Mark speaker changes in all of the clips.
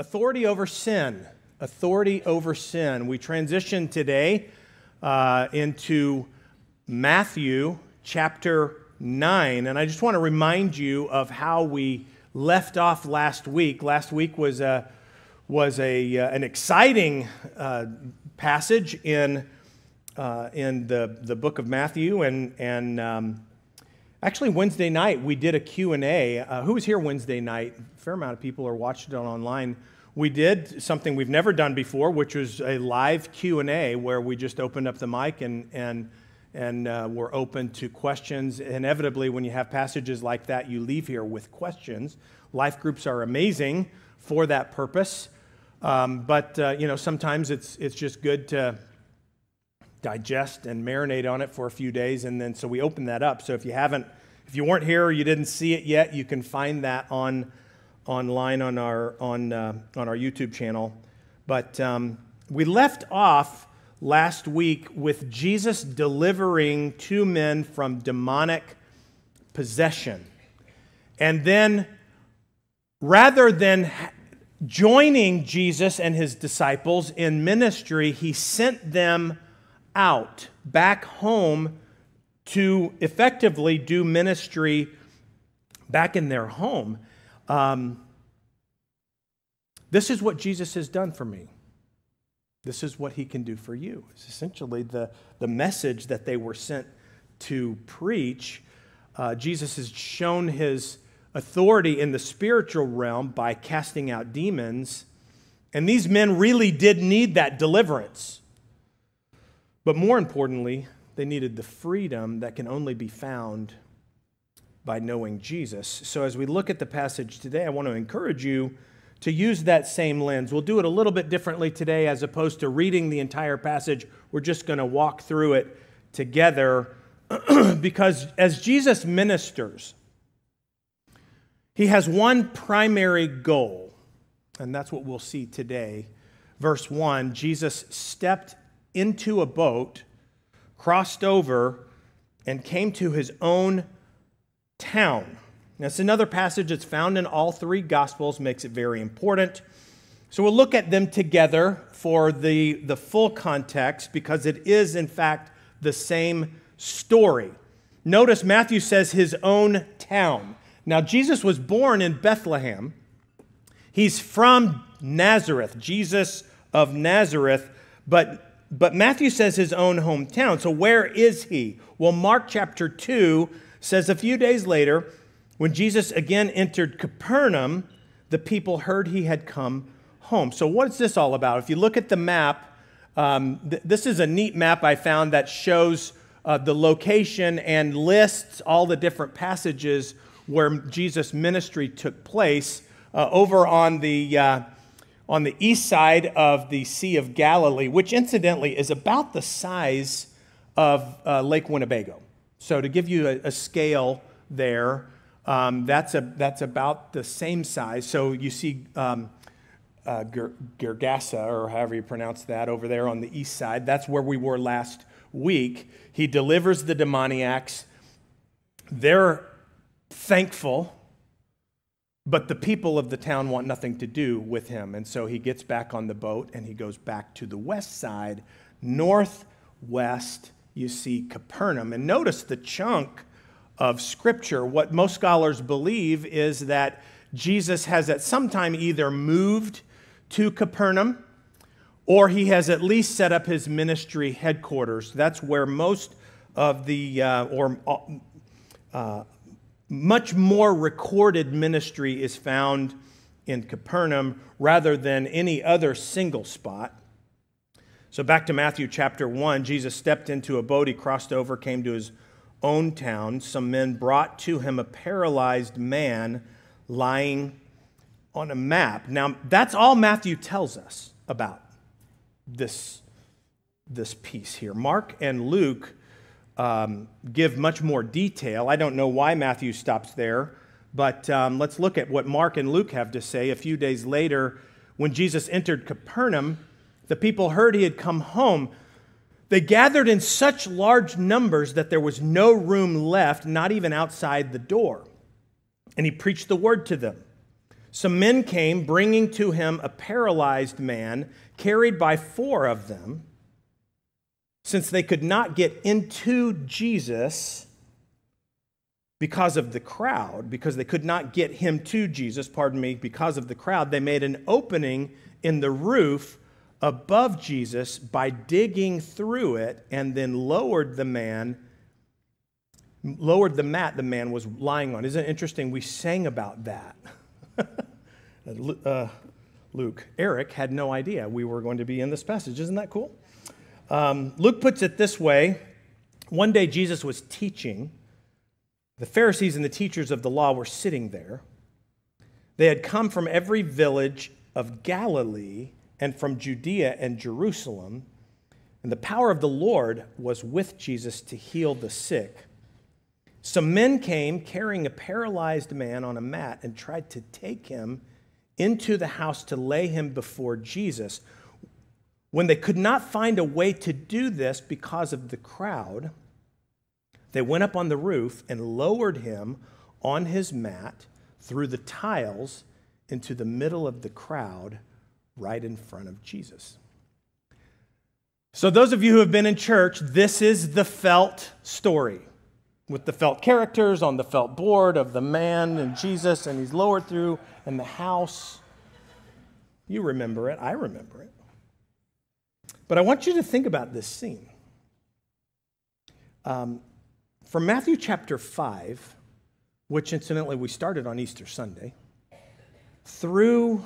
Speaker 1: Authority over sin. Authority over sin. We transition today uh, into Matthew chapter 9. And I just want to remind you of how we left off last week. Last week was, a, was a, uh, an exciting uh, passage in, uh, in the, the book of Matthew. And, and um, Actually, Wednesday night we did a Q&A. Uh, who was here Wednesday night? A fair amount of people are watching it online. We did something we've never done before, which was a live Q&A where we just opened up the mic and, and, and uh, we're open to questions. Inevitably, when you have passages like that, you leave here with questions. Life groups are amazing for that purpose. Um, but, uh, you know, sometimes it's, it's just good to digest and marinate on it for a few days. And then, so we open that up. So if you haven't, if you weren't here or you didn't see it yet, you can find that on online on our on uh, on our YouTube channel. But um, we left off last week with Jesus delivering two men from demonic possession, and then rather than joining Jesus and his disciples in ministry, he sent them out back home to effectively do ministry back in their home. Um, this is what Jesus has done for me. This is what he can do for you. It's essentially the, the message that they were sent to preach. Uh, Jesus has shown his authority in the spiritual realm by casting out demons. And these men really did need that deliverance. But more importantly, they needed the freedom that can only be found by knowing Jesus. So, as we look at the passage today, I want to encourage you to use that same lens. We'll do it a little bit differently today as opposed to reading the entire passage. We're just going to walk through it together because as Jesus ministers, he has one primary goal, and that's what we'll see today. Verse 1 Jesus stepped into a boat, crossed over, and came to his own town. Now, it's another passage that's found in all three Gospels, makes it very important. So we'll look at them together for the, the full context because it is, in fact, the same story. Notice Matthew says his own town. Now, Jesus was born in Bethlehem. He's from Nazareth, Jesus of Nazareth, but but Matthew says his own hometown. So where is he? Well, Mark chapter 2 says a few days later, when Jesus again entered Capernaum, the people heard he had come home. So, what's this all about? If you look at the map, um, th- this is a neat map I found that shows uh, the location and lists all the different passages where Jesus' ministry took place. Uh, over on the uh, on the east side of the Sea of Galilee, which incidentally is about the size of uh, Lake Winnebago. So, to give you a, a scale there, um, that's, a, that's about the same size. So, you see um, uh, Gergesa, or however you pronounce that, over there on the east side. That's where we were last week. He delivers the demoniacs. They're thankful but the people of the town want nothing to do with him. And so he gets back on the boat and he goes back to the west side. Northwest, you see Capernaum. And notice the chunk of scripture. What most scholars believe is that Jesus has at some time either moved to Capernaum or he has at least set up his ministry headquarters. That's where most of the, uh, or uh, much more recorded ministry is found in Capernaum rather than any other single spot. So, back to Matthew chapter 1, Jesus stepped into a boat, he crossed over, came to his own town. Some men brought to him a paralyzed man lying on a map. Now, that's all Matthew tells us about this, this piece here. Mark and Luke um, give much more detail. I don't know why Matthew stops there, but um, let's look at what Mark and Luke have to say. A few days later, when Jesus entered Capernaum, the people heard he had come home. They gathered in such large numbers that there was no room left, not even outside the door. And he preached the word to them. some men came, bringing to him a paralyzed man, carried by four of them. Since they could not get into Jesus because of the crowd, because they could not get him to Jesus, pardon me, because of the crowd, they made an opening in the roof above Jesus by digging through it and then lowered the man lowered the mat the man was lying on. Isn't it interesting? We sang about that. uh, Luke, Eric had no idea we were going to be in this passage. Isn't that cool? Um, Luke puts it this way One day Jesus was teaching. The Pharisees and the teachers of the law were sitting there. They had come from every village of Galilee and from Judea and Jerusalem. And the power of the Lord was with Jesus to heal the sick. Some men came carrying a paralyzed man on a mat and tried to take him into the house to lay him before Jesus. When they could not find a way to do this because of the crowd, they went up on the roof and lowered him on his mat through the tiles into the middle of the crowd right in front of Jesus. So, those of you who have been in church, this is the felt story with the felt characters on the felt board of the man and Jesus, and he's lowered through, and the house. You remember it. I remember it. But I want you to think about this scene. Um, from Matthew chapter 5, which incidentally we started on Easter Sunday, through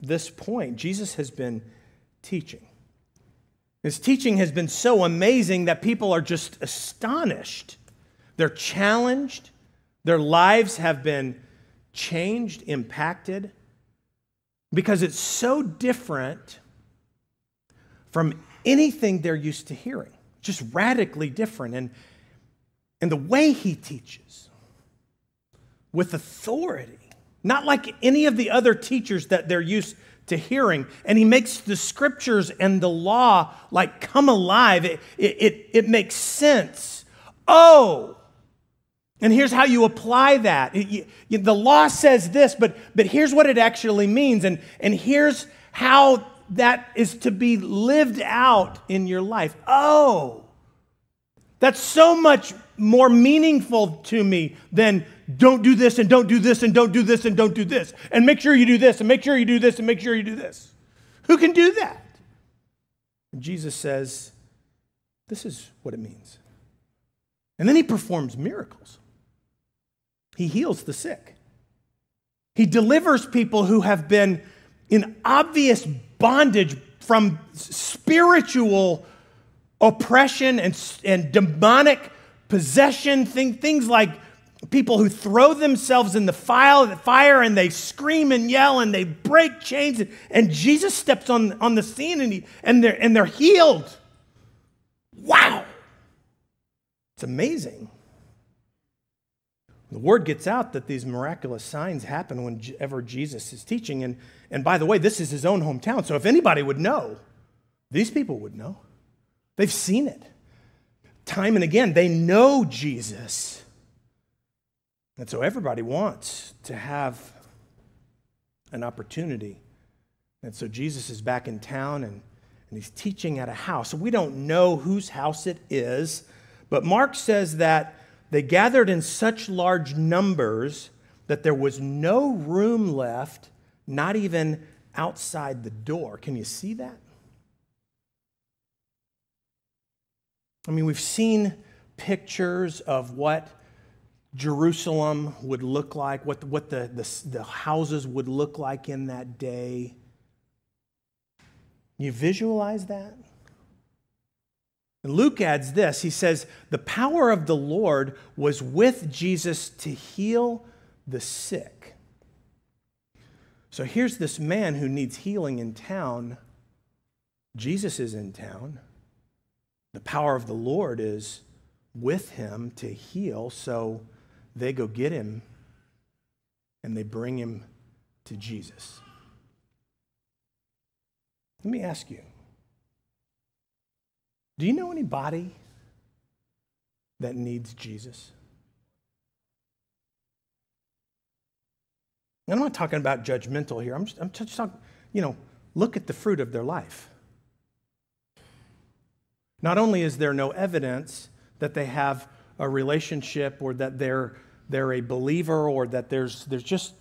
Speaker 1: this point, Jesus has been teaching. His teaching has been so amazing that people are just astonished they're challenged, their lives have been changed, impacted, because it's so different from anything they're used to hearing, just radically different. And, and the way he teaches with authority, not like any of the other teachers that they're used to hearing. And he makes the scriptures and the law like come alive. It, it, it, makes sense. Oh, and here's how you apply that. The law says this, but, but here's what it actually means. And, and here's how that is to be lived out in your life. Oh, that's so much more meaningful to me than don't do this and don't do this and don't do this and don't do this. And make sure you do this and make sure you do this and make sure you do this. Who can do that? Jesus says, This is what it means. And then he performs miracles. He heals the sick. He delivers people who have been in obvious bondage from spiritual oppression and, and demonic possession, thing, things like people who throw themselves in the fire and they scream and yell and they break chains. And, Jesus steps on, on the scene and, he, and, they're, and they're healed. Wow. It's amazing. The word gets out that these miraculous signs happen whenever Jesus is teaching. And, and by the way, this is his own hometown. So if anybody would know, these people would know. They've seen it time and again. They know Jesus. And so everybody wants to have an opportunity. And so Jesus is back in town and, and he's teaching at a house. We don't know whose house it is, but Mark says that they gathered in such large numbers that there was no room left, not even outside the door. Can you see that? I mean, we've seen pictures of what Jerusalem would look like, what, what the, the, the houses would look like in that day. You visualize that? And Luke adds this he says, The power of the Lord was with Jesus to heal the sick. So here's this man who needs healing in town. Jesus is in town. The power of the Lord is with him to heal. So they go get him and they bring him to Jesus. Let me ask you do you know anybody that needs Jesus? And I'm not talking about judgmental here. I'm just, I'm just talking, you know, look at the fruit of their life. Not only is there no evidence that they have a relationship or that they're, they're a believer or that there's, there's just,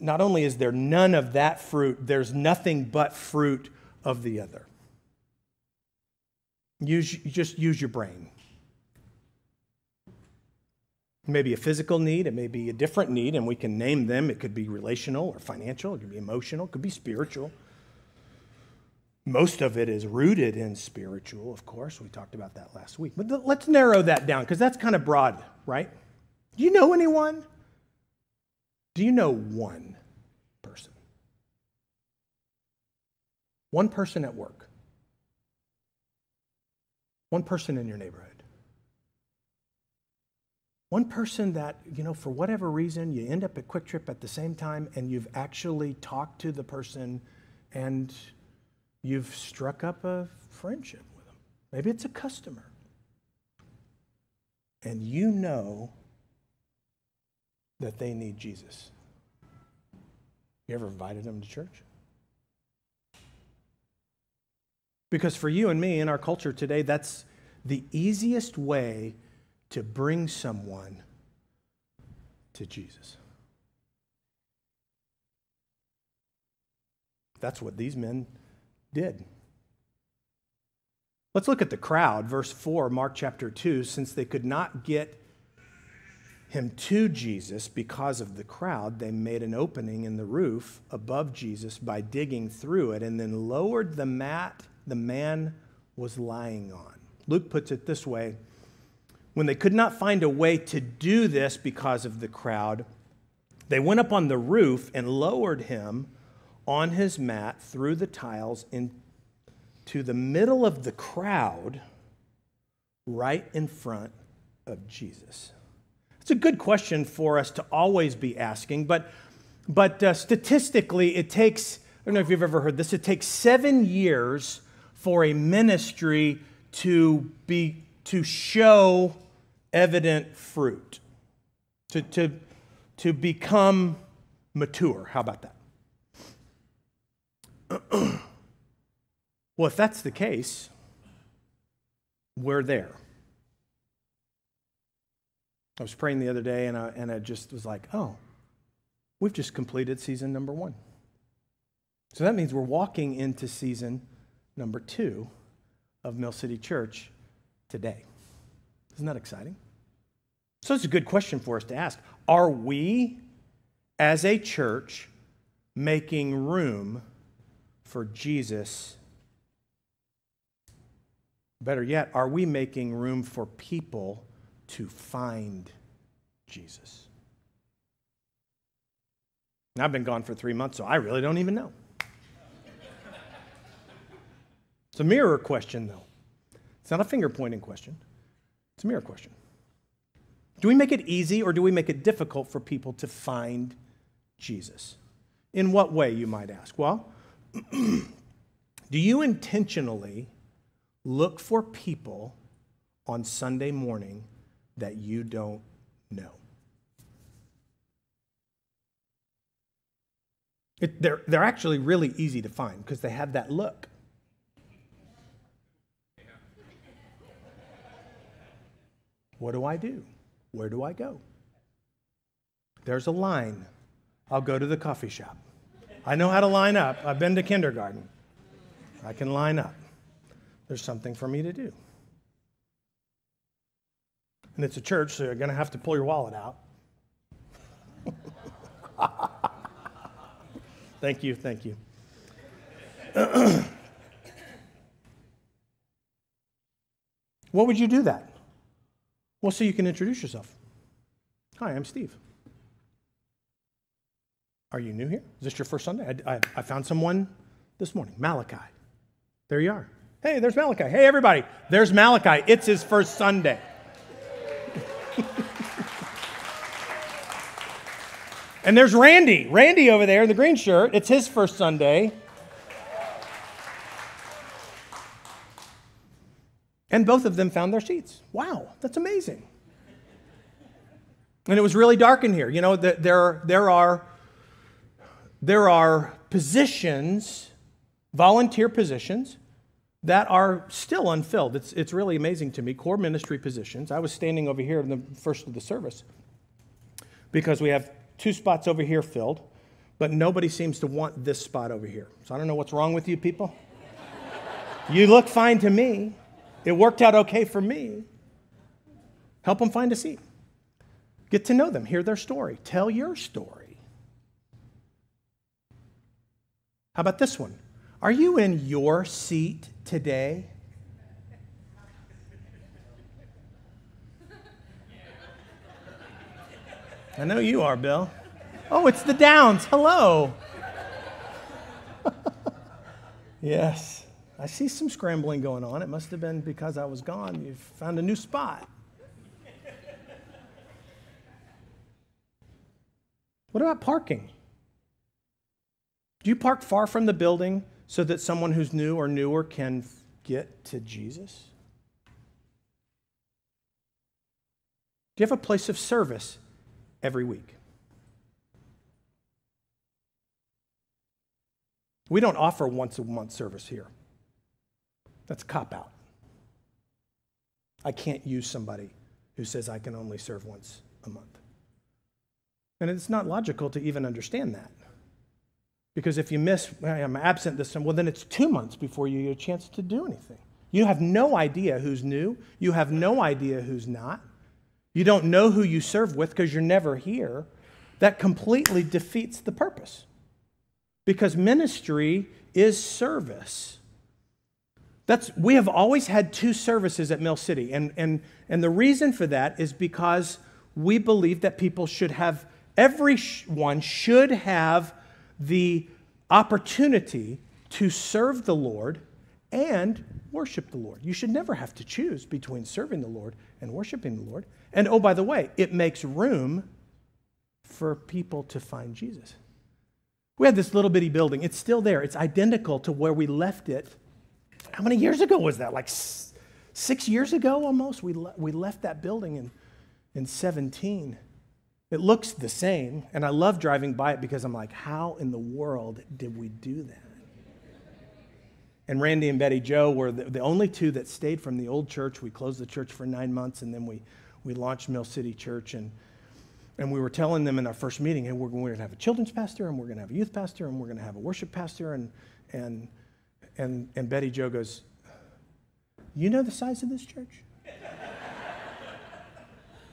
Speaker 1: not only is there none of that fruit, there's nothing but fruit of the other. Use, just use your brain. It may be a physical need, it may be a different need, and we can name them. It could be relational or financial, it could be emotional, it could be spiritual. Most of it is rooted in spiritual, of course. We talked about that last week. But let's narrow that down because that's kind of broad, right? Do you know anyone? Do you know one person? One person at work. One person in your neighborhood. One person that, you know, for whatever reason, you end up at QuikTrip at the same time and you've actually talked to the person and you've struck up a friendship with them. Maybe it's a customer. And you know that they need Jesus. You ever invited them to church? Because for you and me in our culture today, that's the easiest way to bring someone to Jesus. That's what these men did. Let's look at the crowd, verse 4, Mark chapter 2. Since they could not get him to Jesus because of the crowd, they made an opening in the roof above Jesus by digging through it and then lowered the mat the man was lying on. Luke puts it this way When they could not find a way to do this because of the crowd, they went up on the roof and lowered him on his mat through the tiles into the middle of the crowd, right in front of Jesus? It's a good question for us to always be asking, but, but uh, statistically, it takes, I don't know if you've ever heard this, it takes seven years for a ministry to, be, to show evident fruit, to, to, to become mature. How about that? well, if that's the case, we're there. I was praying the other day and I, and I just was like, oh, we've just completed season number one. So that means we're walking into season number two of Mill City Church today. Isn't that exciting? So it's a good question for us to ask. Are we, as a church, making room for Jesus? Better yet, are we making room for people to find Jesus? I've been gone for three months, so I really don't even know. It's a mirror question, though. It's not a finger pointing question, it's a mirror question. Do we make it easy or do we make it difficult for people to find Jesus? In what way, you might ask? Well, do you intentionally look for people on Sunday morning that you don't know? It, they're, they're actually really easy to find because they have that look. What do I do? Where do I go? There's a line. I'll go to the coffee shop. I know how to line up. I've been to kindergarten. I can line up. There's something for me to do. And it's a church, so you're going to have to pull your wallet out. thank you, thank you. what would you do that? Well, so you can introduce yourself. Hi, I'm Steve. Are you new here? Is this your first Sunday? I, I, I, found someone this morning, Malachi. There you are. Hey, there's Malachi. Hey, everybody, there's Malachi. It's his first Sunday. and there's Randy. Randy over there in the green shirt. It's his first Sunday. And both of them found their seats. Wow, that's amazing. And it was really dark in here. You know, there, there are there are positions, volunteer positions, that are still unfilled. It's, it's really amazing to me. Core ministry positions. I was standing over here in the first of the service because we have two spots over here filled, but nobody seems to want this spot over here. So I don't know what's wrong with you people. you look fine to me. It worked out okay for me. Help them find a seat. Get to know them, hear their story, tell your story. How about this one? Are you in your seat today? I know you are, Bill. Oh, it's the Downs. Hello. yes. I see some scrambling going on. It must have been because I was gone. You found a new spot. What about parking? Do you park far from the building so that someone who's new or newer can get to Jesus? Do you have a place of service every week? We don't offer once a month service here. That's cop out. I can't use somebody who says I can only serve once a month. And it's not logical to even understand that. Because if you miss, I'm absent this time, well, then it's two months before you get a chance to do anything. You have no idea who's new. You have no idea who's not. You don't know who you serve with because you're never here. That completely defeats the purpose. Because ministry is service. That's, we have always had two services at Mill City. And, and, and the reason for that is because we believe that people should have, everyone should have the opportunity to serve the Lord and worship the Lord. You should never have to choose between serving the Lord and worshiping the Lord. And oh, by the way, it makes room for people to find Jesus. We had this little bitty building. It's still there. It's identical to where we left it. How many years ago was that? Like six years ago almost? We, le- we left that building in, in 17. It looks the same, and I love driving by it because I'm like, how in the world did we do that? And Randy and Betty Joe were the, the only two that stayed from the old church. We closed the church for nine months, and then we, we launched Mill City Church. And, and we were telling them in our first meeting, hey, we're, we're going to have a children's pastor, and we're going to have a youth pastor, and we're going to have a worship pastor. And, and, and, and Betty Joe goes, You know the size of this church?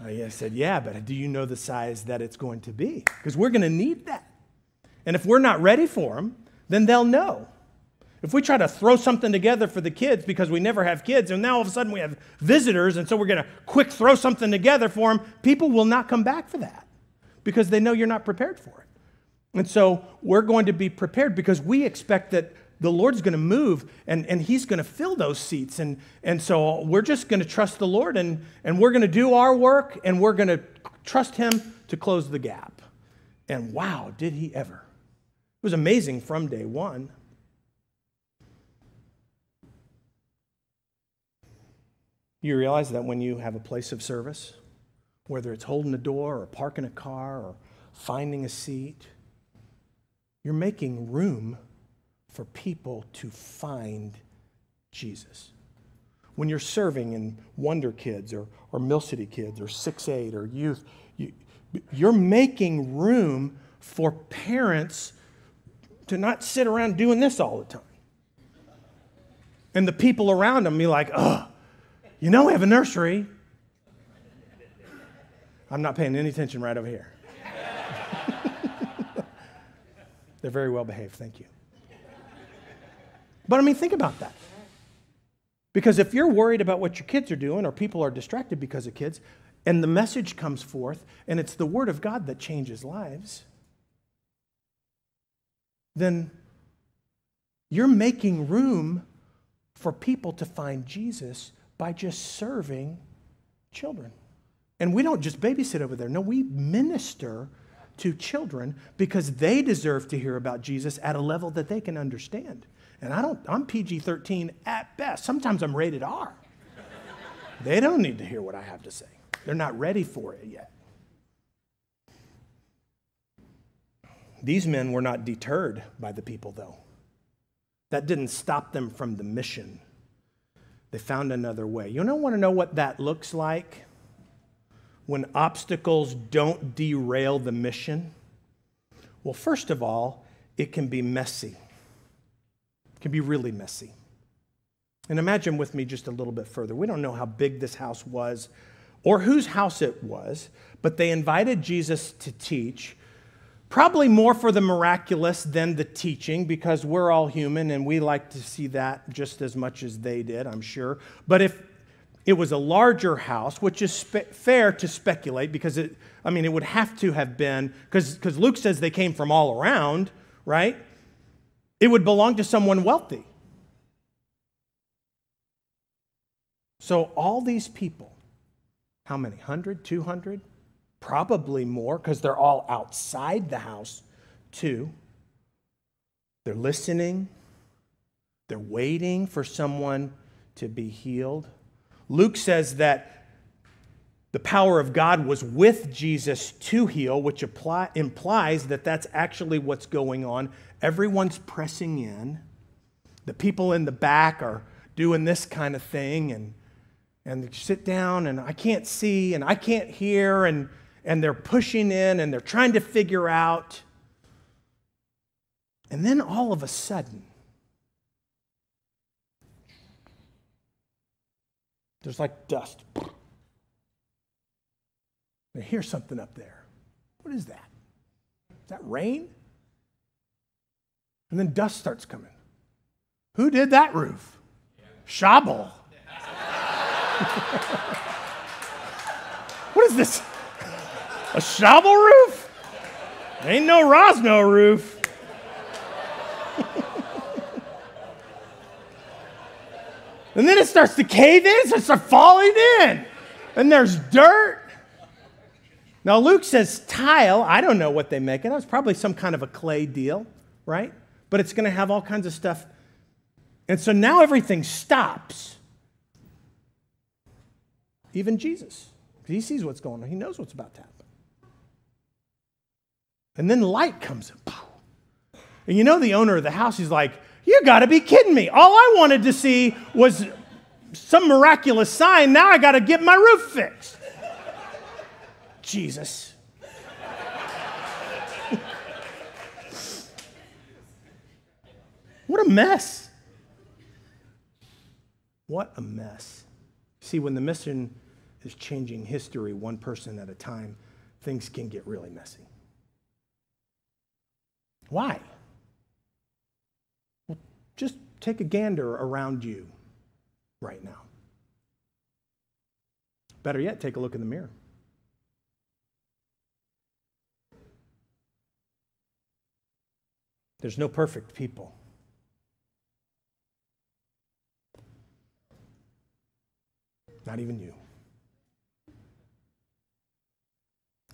Speaker 1: I said, Yeah, but do you know the size that it's going to be? Because we're going to need that. And if we're not ready for them, then they'll know. If we try to throw something together for the kids because we never have kids, and now all of a sudden we have visitors, and so we're going to quick throw something together for them, people will not come back for that because they know you're not prepared for it. And so we're going to be prepared because we expect that the Lord's going to move and, and He's going to fill those seats. And, and so we're just going to trust the Lord and, and we're going to do our work and we're going to trust Him to close the gap. And wow, did He ever! It was amazing from day one. You realize that when you have a place of service, whether it's holding a door or parking a car or finding a seat, you're making room for people to find Jesus. When you're serving in Wonder Kids or, or Mill City Kids or 6 8 or youth, you, you're making room for parents to not sit around doing this all the time. And the people around them be like, oh, you know we have a nursery. I'm not paying any attention right over here. They're very well behaved, thank you. But I mean, think about that. Because if you're worried about what your kids are doing or people are distracted because of kids, and the message comes forth, and it's the Word of God that changes lives, then you're making room for people to find Jesus by just serving children. And we don't just babysit over there. No, we minister to children because they deserve to hear about Jesus at a level that they can understand. And I don't, I'm PG 13 at best. Sometimes I'm rated R. they don't need to hear what I have to say, they're not ready for it yet. These men were not deterred by the people, though. That didn't stop them from the mission. They found another way. You don't want to know what that looks like? When obstacles don't derail the mission? Well, first of all, it can be messy. Can be really messy. And imagine with me just a little bit further. We don't know how big this house was or whose house it was, but they invited Jesus to teach, probably more for the miraculous than the teaching, because we're all human and we like to see that just as much as they did, I'm sure. But if it was a larger house, which is spe- fair to speculate, because it, I mean, it would have to have been, because Luke says they came from all around, right? It would belong to someone wealthy. So, all these people, how many? 100, 200? Probably more because they're all outside the house, too. They're listening, they're waiting for someone to be healed. Luke says that the power of God was with Jesus to heal, which implies that that's actually what's going on. Everyone's pressing in. The people in the back are doing this kind of thing, and and they sit down and I can't see and I can't hear and, and they're pushing in and they're trying to figure out. And then all of a sudden, there's like dust. I hear something up there. What is that? Is that rain? And then dust starts coming. Who did that roof? Shabal. what is this? A shovel roof? Ain't no Rosno roof. and then it starts to cave in, it starts falling in. And there's dirt. Now, Luke says tile. I don't know what they make it. That was probably some kind of a clay deal, right? But it's going to have all kinds of stuff. And so now everything stops. Even Jesus. He sees what's going on, he knows what's about to happen. And then light comes. And you know, the owner of the house, he's like, You got to be kidding me. All I wanted to see was some miraculous sign. Now I got to get my roof fixed. Jesus. What a mess. What a mess. See, when the mission is changing history one person at a time, things can get really messy. Why? Well, just take a gander around you right now. Better yet, take a look in the mirror. There's no perfect people. Not even you.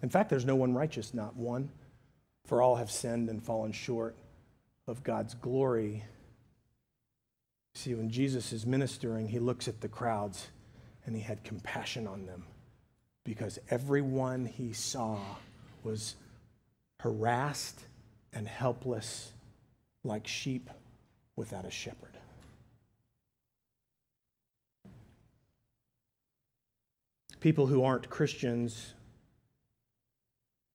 Speaker 1: In fact, there's no one righteous, not one. For all have sinned and fallen short of God's glory. See, when Jesus is ministering, he looks at the crowds and he had compassion on them because everyone he saw was harassed and helpless like sheep without a shepherd. People who aren't Christians,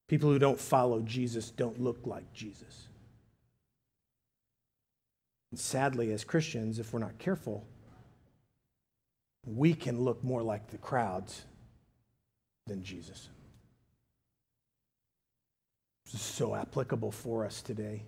Speaker 1: people who don't follow Jesus, don't look like Jesus. And sadly, as Christians, if we're not careful, we can look more like the crowds than Jesus. This is so applicable for us today.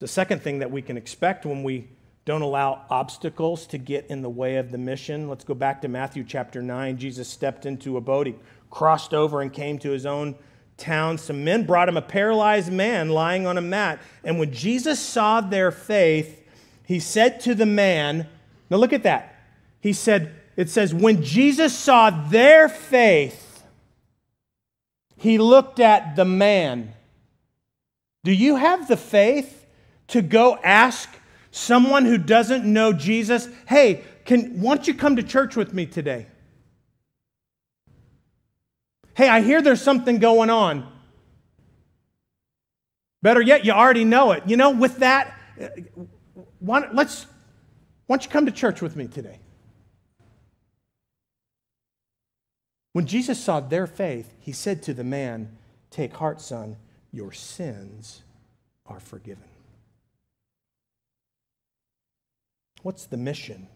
Speaker 1: The second thing that we can expect when we don't allow obstacles to get in the way of the mission. Let's go back to Matthew chapter 9. Jesus stepped into a boat. He crossed over and came to his own town. Some men brought him a paralyzed man lying on a mat. And when Jesus saw their faith, he said to the man, Now look at that. He said, It says, when Jesus saw their faith, he looked at the man. Do you have the faith to go ask someone who doesn't know Jesus, hey, can, why don't you come to church with me today? Hey, I hear there's something going on. Better yet, you already know it. You know, with that, uh, why, let's, why don't you come to church with me today? When Jesus saw their faith, he said to the man, Take heart, son, your sins are forgiven. What's the mission?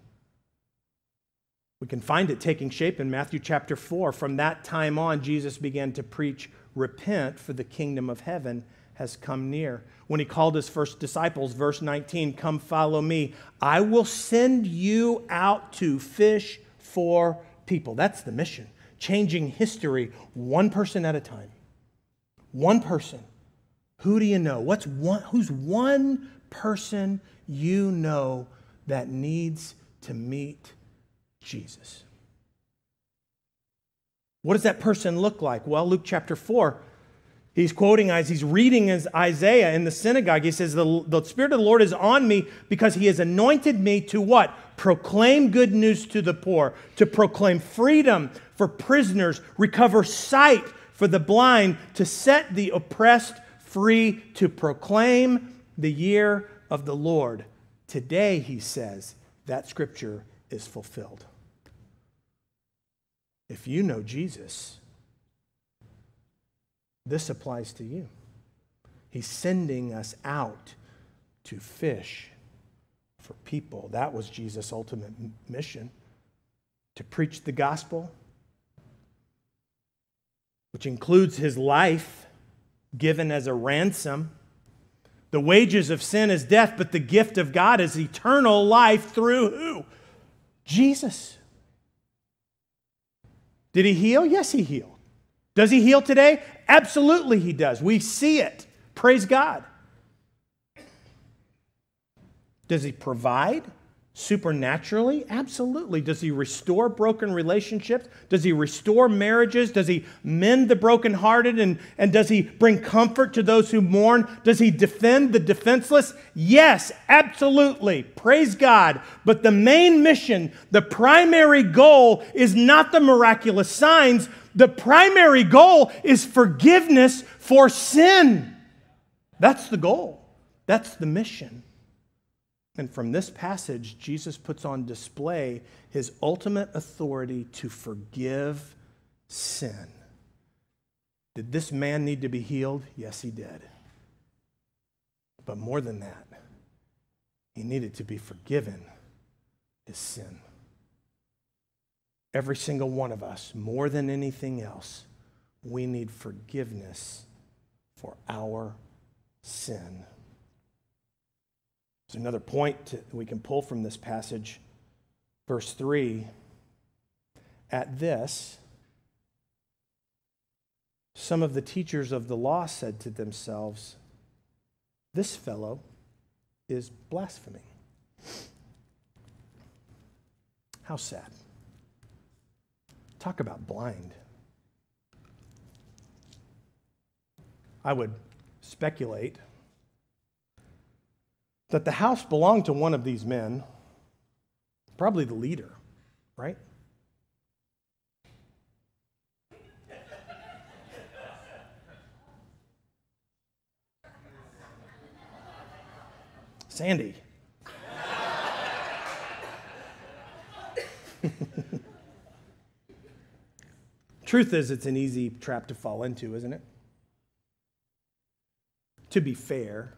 Speaker 1: We can find it taking shape in Matthew chapter 4. From that time on, Jesus began to preach, Repent, for the kingdom of heaven has come near. When he called his first disciples, verse 19, Come follow me. I will send you out to fish for people. That's the mission changing history one person at a time. One person. Who do you know? What's one, who's one person you know that needs to meet Jesus? What does that person look like? Well, Luke chapter 4, he's quoting as he's reading as Isaiah in the synagogue. He says, the, the Spirit of the Lord is on me because he has anointed me to what? Proclaim good news to the poor, to proclaim freedom for prisoners, recover sight for the blind, to set the oppressed free, to proclaim the year of the Lord. Today, he says, that scripture is fulfilled. If you know Jesus, this applies to you. He's sending us out to fish for people. That was Jesus' ultimate mission to preach the gospel, which includes his life given as a ransom. The wages of sin is death, but the gift of God is eternal life through who? Jesus. Did he heal? Yes, he healed. Does he heal today? Absolutely, he does. We see it. Praise God. Does he provide? Supernaturally? Absolutely. Does he restore broken relationships? Does he restore marriages? Does he mend the brokenhearted? And, and does he bring comfort to those who mourn? Does he defend the defenseless? Yes, absolutely. Praise God. But the main mission, the primary goal, is not the miraculous signs. The primary goal is forgiveness for sin. That's the goal, that's the mission. And from this passage, Jesus puts on display his ultimate authority to forgive sin. Did this man need to be healed? Yes, he did. But more than that, he needed to be forgiven his sin. Every single one of us, more than anything else, we need forgiveness for our sin. There's another point to, we can pull from this passage. Verse 3 At this, some of the teachers of the law said to themselves, This fellow is blaspheming. How sad. Talk about blind. I would speculate that the house belonged to one of these men, probably the leader, right? Sandy. Truth is, it's an easy trap to fall into, isn't it? To be fair,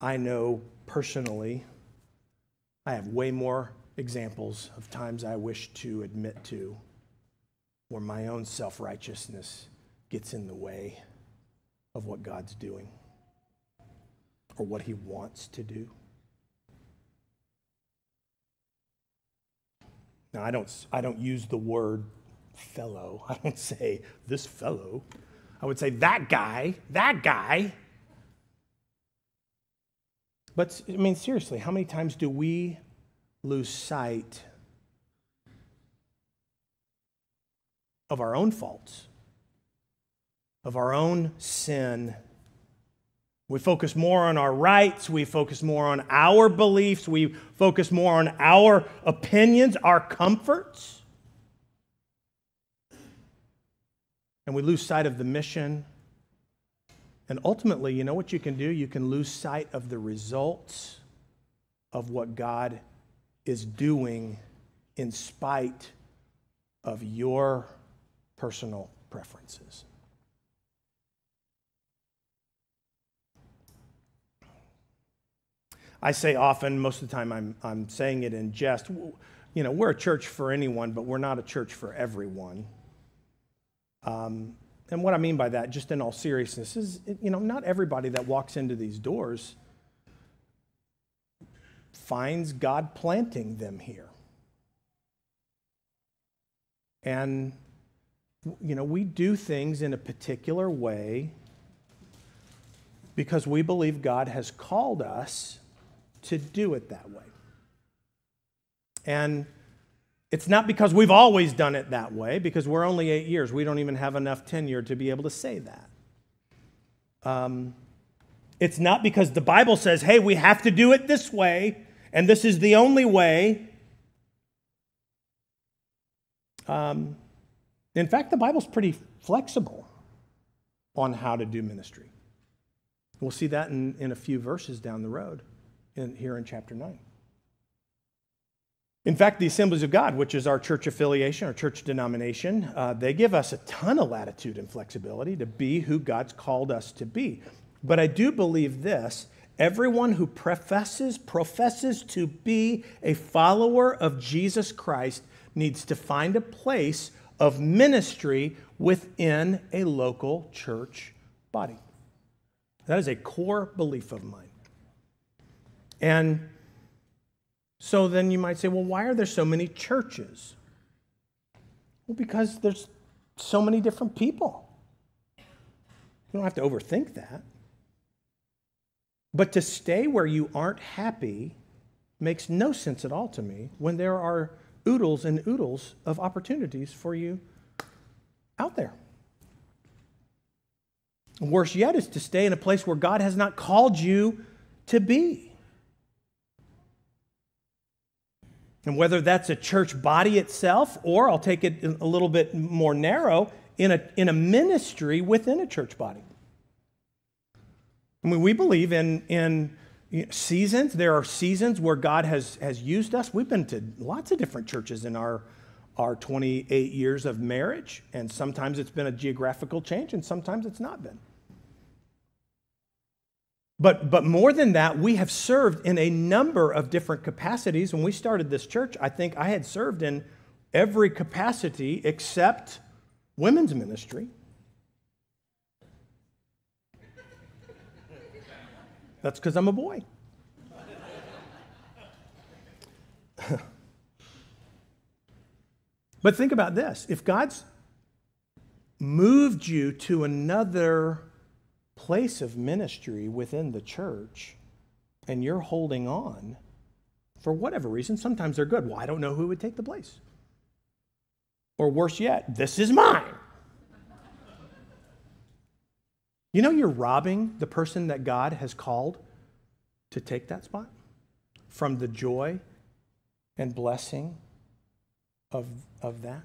Speaker 1: I know personally, I have way more examples of times I wish to admit to where my own self righteousness gets in the way of what God's doing or what He wants to do. Now, I don't, I don't use the word fellow. I don't say this fellow. I would say that guy, that guy. But I mean, seriously, how many times do we lose sight of our own faults, of our own sin? We focus more on our rights. We focus more on our beliefs. We focus more on our opinions, our comforts. and we lose sight of the mission. And ultimately, you know what you can do? You can lose sight of the results of what God is doing in spite of your personal preferences. I say often, most of the time I'm, I'm saying it in jest, you know, we're a church for anyone, but we're not a church for everyone. Um, and what I mean by that, just in all seriousness, is, you know, not everybody that walks into these doors finds God planting them here. And, you know, we do things in a particular way because we believe God has called us to do it that way. And it's not because we've always done it that way, because we're only eight years. We don't even have enough tenure to be able to say that. Um, it's not because the Bible says, hey, we have to do it this way, and this is the only way. Um, in fact, the Bible's pretty flexible on how to do ministry. We'll see that in, in a few verses down the road in, here in chapter 9. In fact, the Assemblies of God, which is our church affiliation, our church denomination, uh, they give us a ton of latitude and flexibility to be who God's called us to be. But I do believe this everyone who professes, professes to be a follower of Jesus Christ needs to find a place of ministry within a local church body. That is a core belief of mine. And so then you might say, well, why are there so many churches? Well, because there's so many different people. You don't have to overthink that. But to stay where you aren't happy makes no sense at all to me when there are oodles and oodles of opportunities for you out there. Worse yet is to stay in a place where God has not called you to be. And whether that's a church body itself, or I'll take it a little bit more narrow, in a, in a ministry within a church body. I mean, we believe in, in seasons. There are seasons where God has, has used us. We've been to lots of different churches in our, our 28 years of marriage, and sometimes it's been a geographical change, and sometimes it's not been. But, but more than that, we have served in a number of different capacities. When we started this church, I think I had served in every capacity except women's ministry. That's because I'm a boy. but think about this if God's moved you to another place of ministry within the church and you're holding on for whatever reason, sometimes they're good. Well, I don't know who would take the place. Or worse yet, this is mine. You know, you're robbing the person that God has called to take that spot from the joy and blessing of, of that.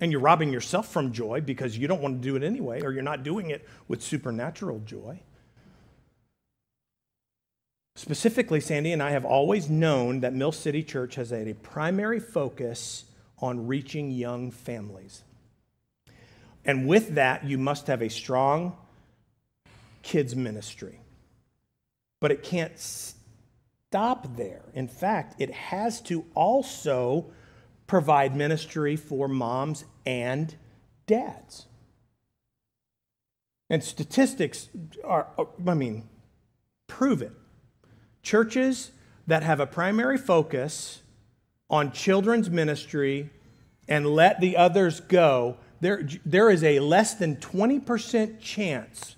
Speaker 1: And you're robbing yourself from joy because you don't want to do it anyway, or you're not doing it with supernatural joy. Specifically, Sandy and I have always known that Mill City Church has a primary focus on reaching young families. And with that, you must have a strong kids' ministry. But it can't stop there. In fact, it has to also provide ministry for moms and dads. And statistics are, I mean, prove it. Churches that have a primary focus on children's ministry and let the others go, there, there is a less than 20% chance.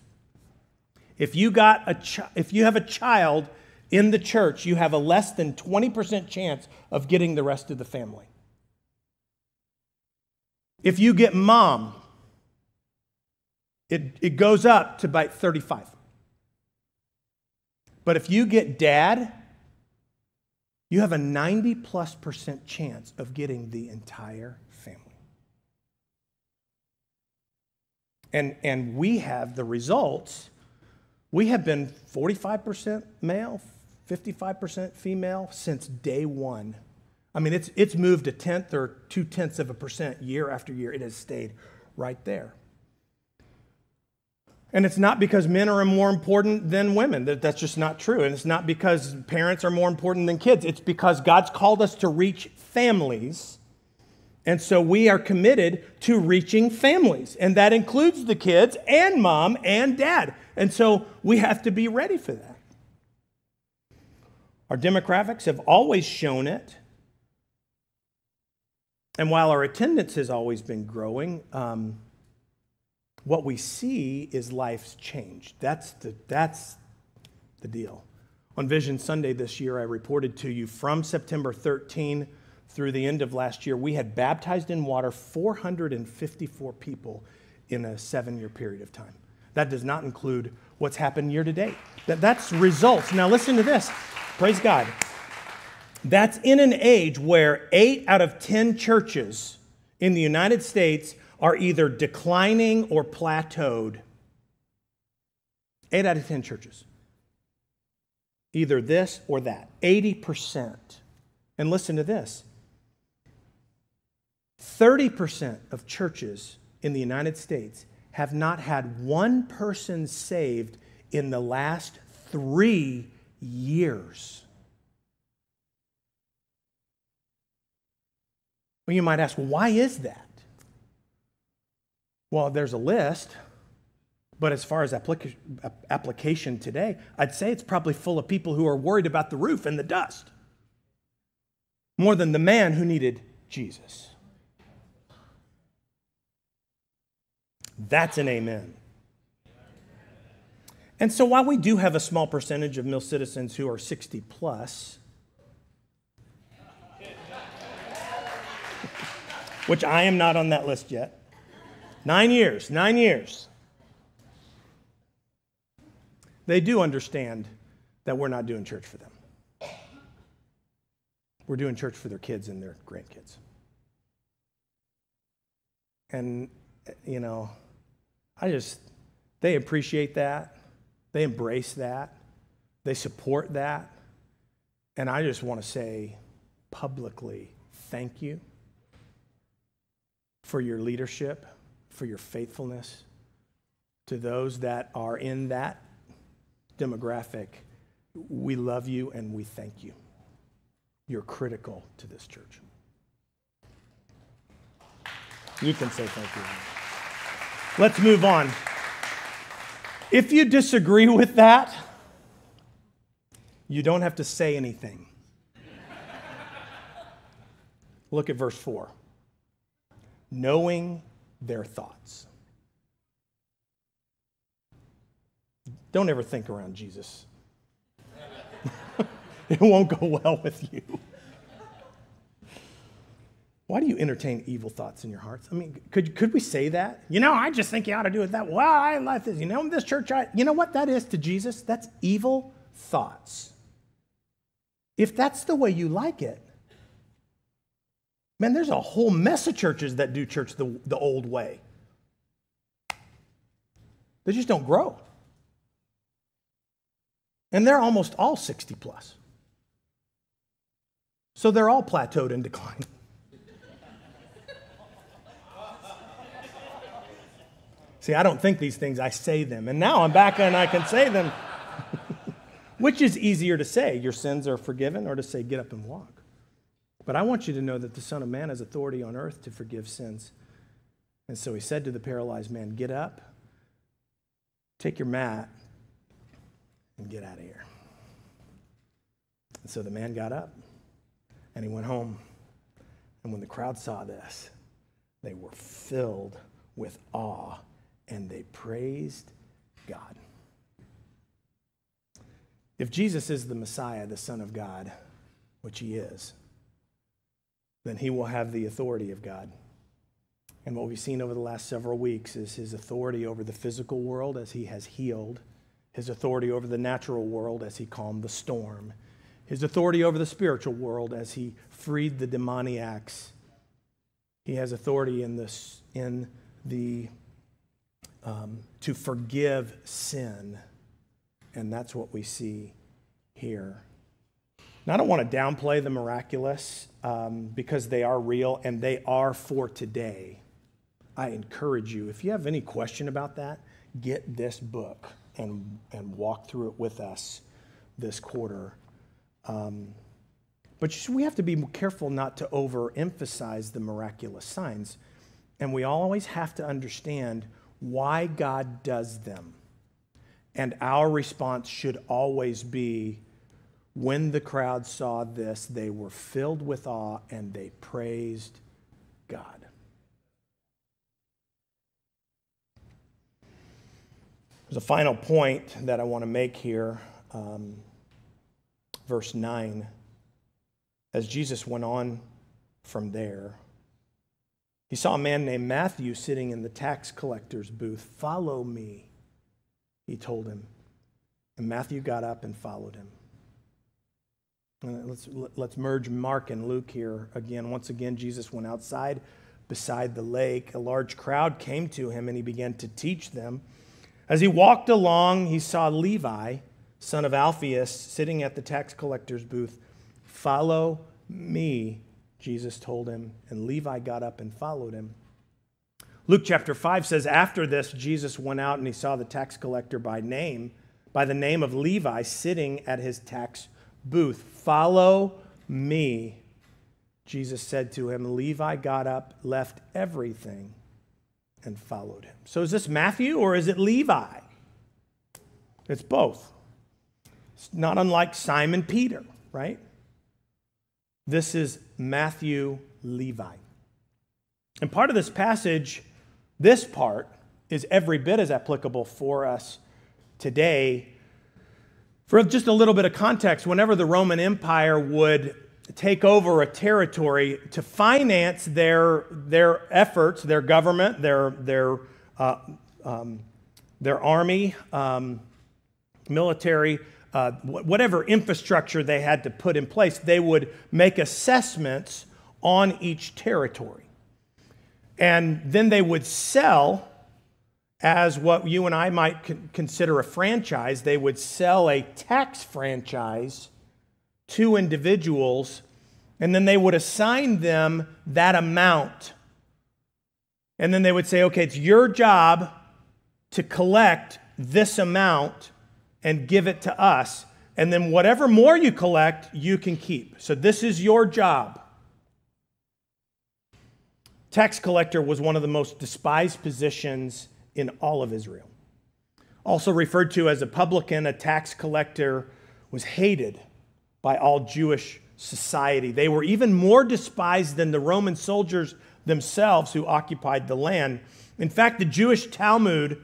Speaker 1: If you, got a ch- if you have a child in the church, you have a less than 20% chance of getting the rest of the family. If you get mom, it, it goes up to about 35. But if you get dad, you have a 90 plus percent chance of getting the entire family. And, and we have the results. We have been 45% male, 55% female since day one. I mean, it's, it's moved a tenth or two tenths of a percent year after year. It has stayed right there. And it's not because men are more important than women. That's just not true. And it's not because parents are more important than kids. It's because God's called us to reach families. And so we are committed to reaching families. And that includes the kids and mom and dad. And so we have to be ready for that. Our demographics have always shown it. And while our attendance has always been growing, um, what we see is life's change. That's the, that's the deal. On Vision Sunday this year, I reported to you from September 13 through the end of last year, we had baptized in water 454 people in a seven year period of time. That does not include what's happened year to date. That, that's results. Now, listen to this. Praise God. That's in an age where eight out of 10 churches in the United States are either declining or plateaued. Eight out of 10 churches. Either this or that. 80%. And listen to this 30% of churches in the United States have not had one person saved in the last three years. Well, you might ask, well, why is that? Well, there's a list, but as far as applica- application today, I'd say it's probably full of people who are worried about the roof and the dust more than the man who needed Jesus. That's an amen. And so while we do have a small percentage of Mill citizens who are 60 plus, which I am not on that list yet, Nine years, nine years. They do understand that we're not doing church for them. We're doing church for their kids and their grandkids. And, you know, I just, they appreciate that. They embrace that. They support that. And I just want to say publicly thank you for your leadership for your faithfulness to those that are in that demographic. We love you and we thank you. You're critical to this church. You can say thank you. Let's move on. If you disagree with that, you don't have to say anything. Look at verse 4. Knowing their thoughts. Don't ever think around Jesus. it won't go well with you. Why do you entertain evil thoughts in your hearts? I mean, could, could we say that? You know, I just think you ought to do it that way. Well, I like this. You know, this church, I, you know what that is to Jesus? That's evil thoughts. If that's the way you like it, Man, there's a whole mess of churches that do church the, the old way. They just don't grow. And they're almost all 60 plus. So they're all plateaued and declining. See, I don't think these things, I say them. And now I'm back and I can say them. Which is easier to say, your sins are forgiven, or to say, get up and walk? But I want you to know that the Son of Man has authority on earth to forgive sins. And so he said to the paralyzed man, Get up, take your mat, and get out of here. And so the man got up and he went home. And when the crowd saw this, they were filled with awe and they praised God. If Jesus is the Messiah, the Son of God, which he is, then he will have the authority of God. And what we've seen over the last several weeks is his authority over the physical world as he has healed, his authority over the natural world as he calmed the storm, his authority over the spiritual world as he freed the demoniacs. He has authority in, this, in the um, to forgive sin. And that's what we see here. Now, I don't want to downplay the miraculous um, because they are real and they are for today. I encourage you, if you have any question about that, get this book and, and walk through it with us this quarter. Um, but we have to be careful not to overemphasize the miraculous signs. And we always have to understand why God does them. And our response should always be when the crowd saw this, they were filled with awe and they praised God. There's a final point that I want to make here. Um, verse 9. As Jesus went on from there, he saw a man named Matthew sitting in the tax collector's booth. Follow me, he told him. And Matthew got up and followed him. Let's, let's merge Mark and Luke here again. Once again, Jesus went outside beside the lake. A large crowd came to him and he began to teach them. As he walked along, he saw Levi, son of Alphaeus, sitting at the tax collector's booth. Follow me, Jesus told him. And Levi got up and followed him. Luke chapter 5 says, After this, Jesus went out and he saw the tax collector by name, by the name of Levi, sitting at his tax booth. Follow me. Jesus said to him, Levi got up, left everything, and followed him. So is this Matthew or is it Levi? It's both. It's not unlike Simon Peter, right? This is Matthew Levi. And part of this passage, this part, is every bit as applicable for us today for just a little bit of context, whenever the Roman Empire would take over a territory to finance their, their efforts, their government, their, their, uh, um, their army, um, military, uh, whatever infrastructure they had to put in place, they would make assessments on each territory. And then they would sell as what you and I might consider a franchise. They would sell a tax franchise to individuals, and then they would assign them that amount. And then they would say, okay, it's your job to collect this amount and give it to us. And then whatever more you collect, you can keep. So this is your job. Tax collector was one of the most despised positions in all of Israel. Also referred to as a publican, a tax collector was hated by all Jewish society. They were even more despised than the Roman soldiers themselves who occupied the land. In fact, the Jewish Talmud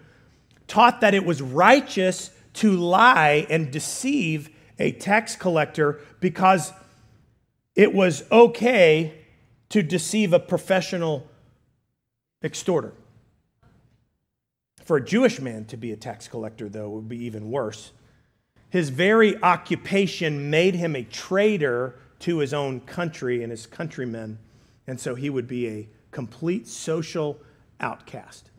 Speaker 1: taught that it was righteous to lie and deceive a tax collector because it was okay to deceive a professional extorter. For a Jewish man to be a tax collector, though, would be even worse. His very occupation made him a traitor to his own country and his countrymen, and so he would be a complete social outcast.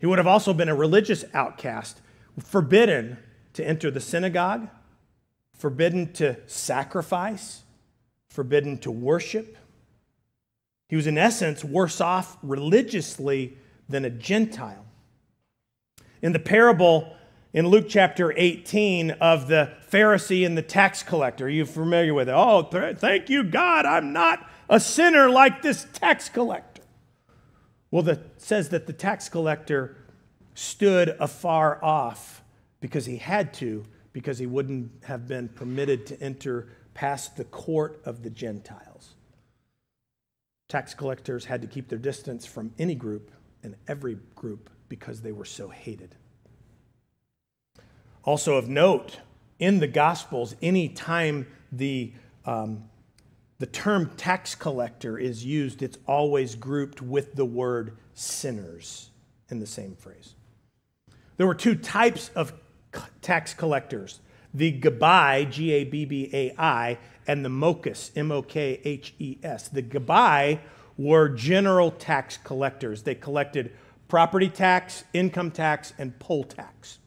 Speaker 1: He would have also been a religious outcast, forbidden to enter the synagogue, forbidden to sacrifice, forbidden to worship. He was, in essence, worse off religiously than a Gentile. In the parable in Luke chapter 18 of the Pharisee and the tax collector, you're you familiar with it? Oh, thank you, God, I'm not a sinner like this tax collector. Well, it says that the tax collector stood afar off because he had to, because he wouldn't have been permitted to enter past the court of the Gentiles. Tax collectors had to keep their distance from any group in every group because they were so hated. Also, of note, in the Gospels, anytime the, um, the term tax collector is used, it's always grouped with the word sinners in the same phrase. There were two types of tax collectors the Gabbai, G A B B A I, and the Mokhes, M O K H E S. The Gabbai were general tax collectors. They collected property tax, income tax, and poll tax.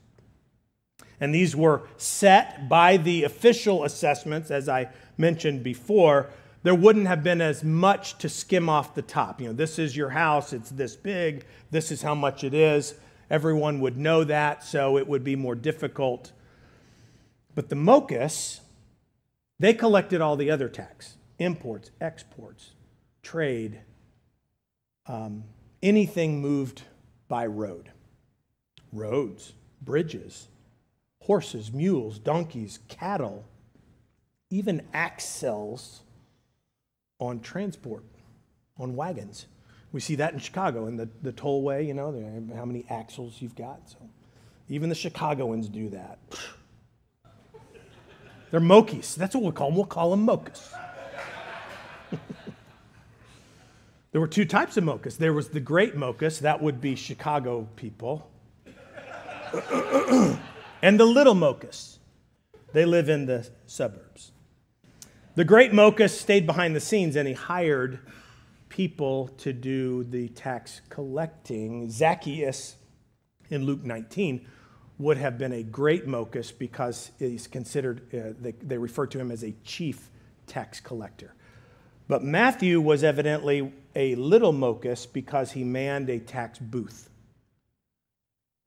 Speaker 1: And these were set by the official assessments, as I mentioned before. There wouldn't have been as much to skim off the top. You know, this is your house, it's this big, this is how much it is. Everyone would know that, so it would be more difficult. But the Mokhes, they collected all the other tax imports, exports, trade, um, anything moved by road. Roads, bridges, horses, mules, donkeys, cattle, even axles on transport, on wagons. We see that in Chicago in the, the tollway, you know, how many axles you've got. So even the Chicagoans do that. They're Mokis. That's what we'll call them. We'll call them Mochas. There were two types of Mokhes. There was the Great Mokhes, that would be Chicago people, and the Little Mokhes. They live in the suburbs. The Great Mokhes stayed behind the scenes and he hired people to do the tax collecting. Zacchaeus in Luke 19 would have been a great Mokhes because he's considered, uh, they, they refer to him as a chief tax collector. But Matthew was evidently a little Mokhes because he manned a tax booth.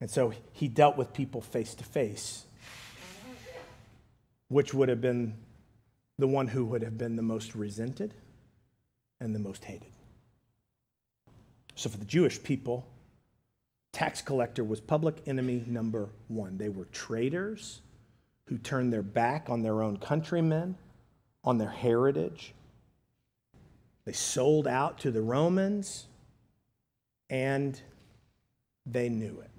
Speaker 1: And so he dealt with people face to face, which would have been the one who would have been the most resented and the most hated. So for the Jewish people, tax collector was public enemy number one. They were traitors who turned their back on their own countrymen, on their heritage. They sold out to the Romans, and they knew it.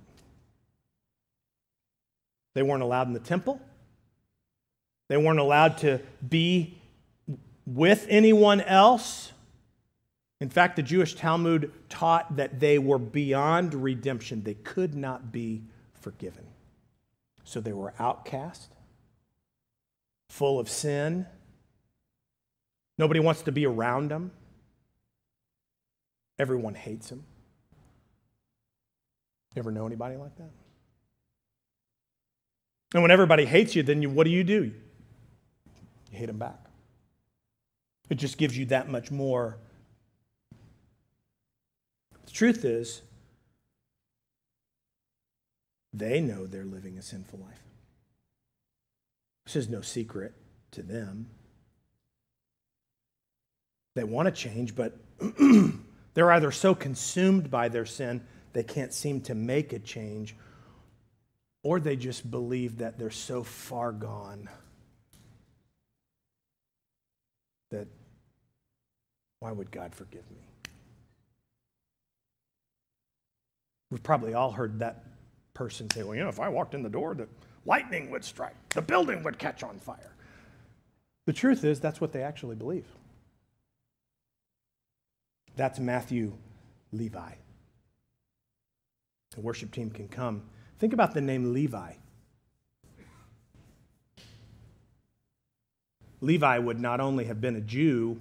Speaker 1: They weren't allowed in the temple. They weren't allowed to be with anyone else. In fact, the Jewish Talmud taught that they were beyond redemption. They could not be forgiven. So they were outcast, full of sin. Nobody wants to be around them. Everyone hates them. You ever know anybody like that? And when everybody hates you, then you, what do you do? You hate them back. It just gives you that much more The Truth is, they know they're living a sinful life. This is no secret to them. They want to change, but they're either so consumed by their sin they can't seem to make a change, or they just believe that they're so far gone that why would God forgive me? We've probably all heard that person say, well, you know, if I walked in the door, the lightning would strike, the building would catch on fire. The truth is, that's what they actually believe. That's Matthew Levi. The worship team can come. Think about the name Levi. Levi would not only have been a Jew,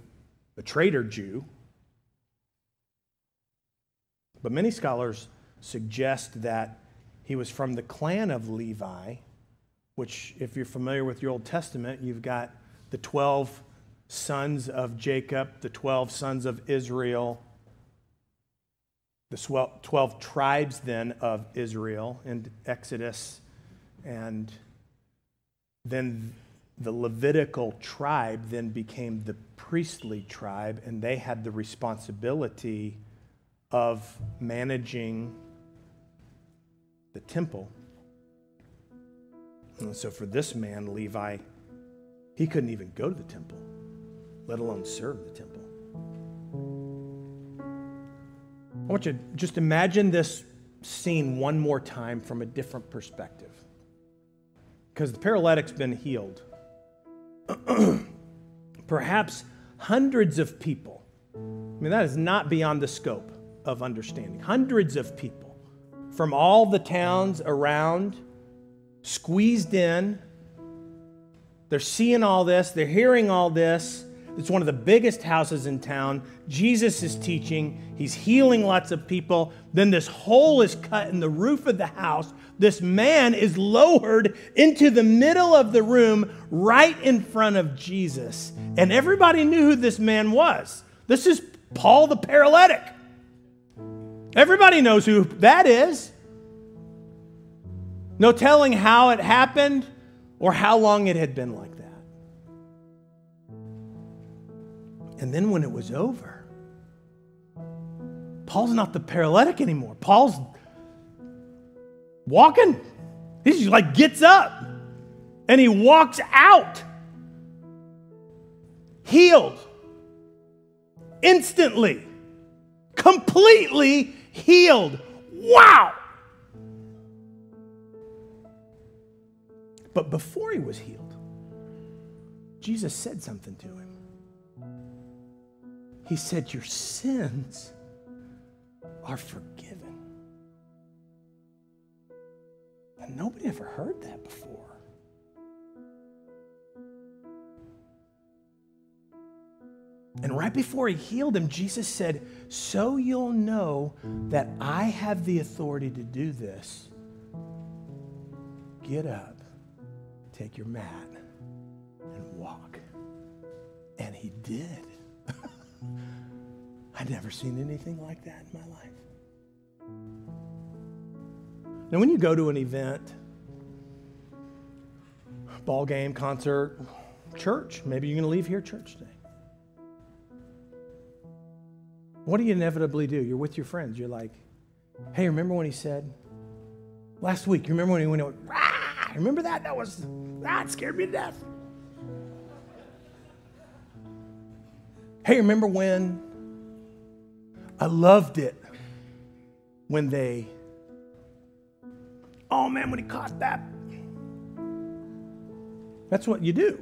Speaker 1: a traitor Jew, but many scholars suggest that he was from the clan of Levi, which, if you're familiar with your Old Testament, you've got the 12 sons of Jacob, the 12 sons of Israel, the 12 tribes then of Israel in Exodus, and then the Levitical tribe then became the priestly tribe, and they had the responsibility of managing the temple. And so for this man, Levi, he couldn't even go to the temple, let alone serve the temple. I want you to just imagine this scene one more time from a different perspective. Because the paralytic's been healed. Perhaps hundreds of people. I mean, that is not beyond the scope of understanding. Hundreds of people from all the towns around, squeezed in. They're seeing all this, they're hearing all this. It's one of the biggest houses in town. Jesus is teaching, he's healing lots of people. Then this hole is cut in the roof of the house. This man is lowered into the middle of the room right in front of Jesus. And everybody knew who this man was. This is Paul the paralytic. Everybody knows who that is. No telling how it happened or how long it had been like And then when it was over, Paul's not the paralytic anymore. Paul's walking. He just like gets up and he walks out. Healed. Instantly. Completely healed. Wow. But before he was healed, Jesus said something to him. He said, Your sins are forgiven. And nobody ever heard that before. And right before he healed him, Jesus said, So you'll know that I have the authority to do this. Get up take your mat and walk. And he did. I'd never seen anything like that in my life. Now, when you go to an event, ball game, concert, church, maybe you're going to leave here church today. What do you inevitably do? You're with your friends. You're like, hey, remember when he said last week? You remember when he went, Rah! remember that? That was, that scared me to death. Hey, remember when I loved it when they, oh man, when he caught that. That's what you do.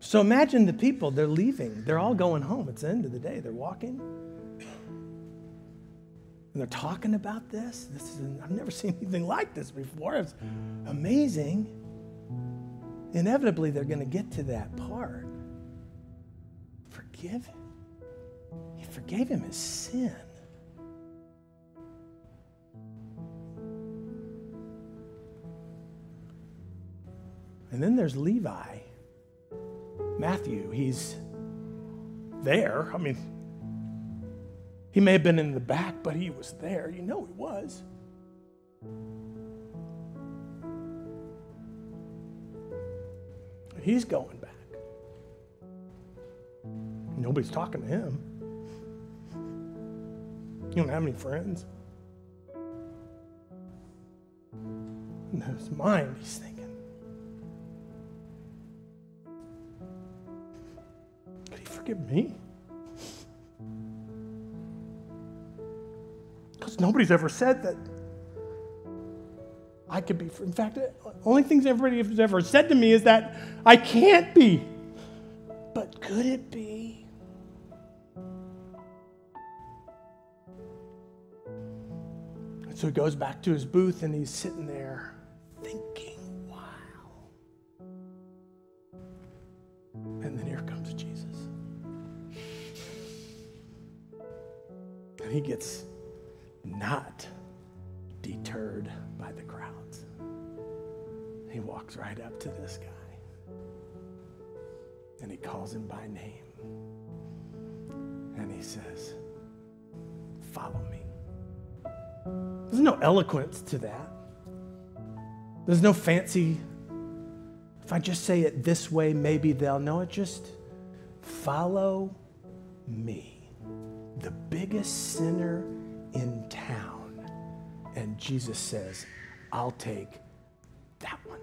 Speaker 1: So imagine the people, they're leaving. They're all going home. It's the end of the day. They're walking. And they're talking about this. This is, I've never seen anything like this before. It's amazing. Inevitably, they're going to get to that part. Forgive. He forgave him his sin. And then there's Levi. Matthew, he's there. I mean, he may have been in the back, but he was there. You know he was. He's going. Nobody's talking to him. You don't have any friends. In his mind, he's thinking, could he forgive me? Because nobody's ever said that I could be. In fact, the only things everybody has ever said to me is that I can't be. But could it be? So he goes back to his booth and he's sitting there thinking, wow. And then here comes Jesus. And he gets not deterred by the crowds. He walks right up to this guy and he calls him by name. And he says, Follow me. Eloquence to that. There's no fancy, if I just say it this way, maybe they'll know it. Just follow me, the biggest sinner in town. And Jesus says, I'll take that one.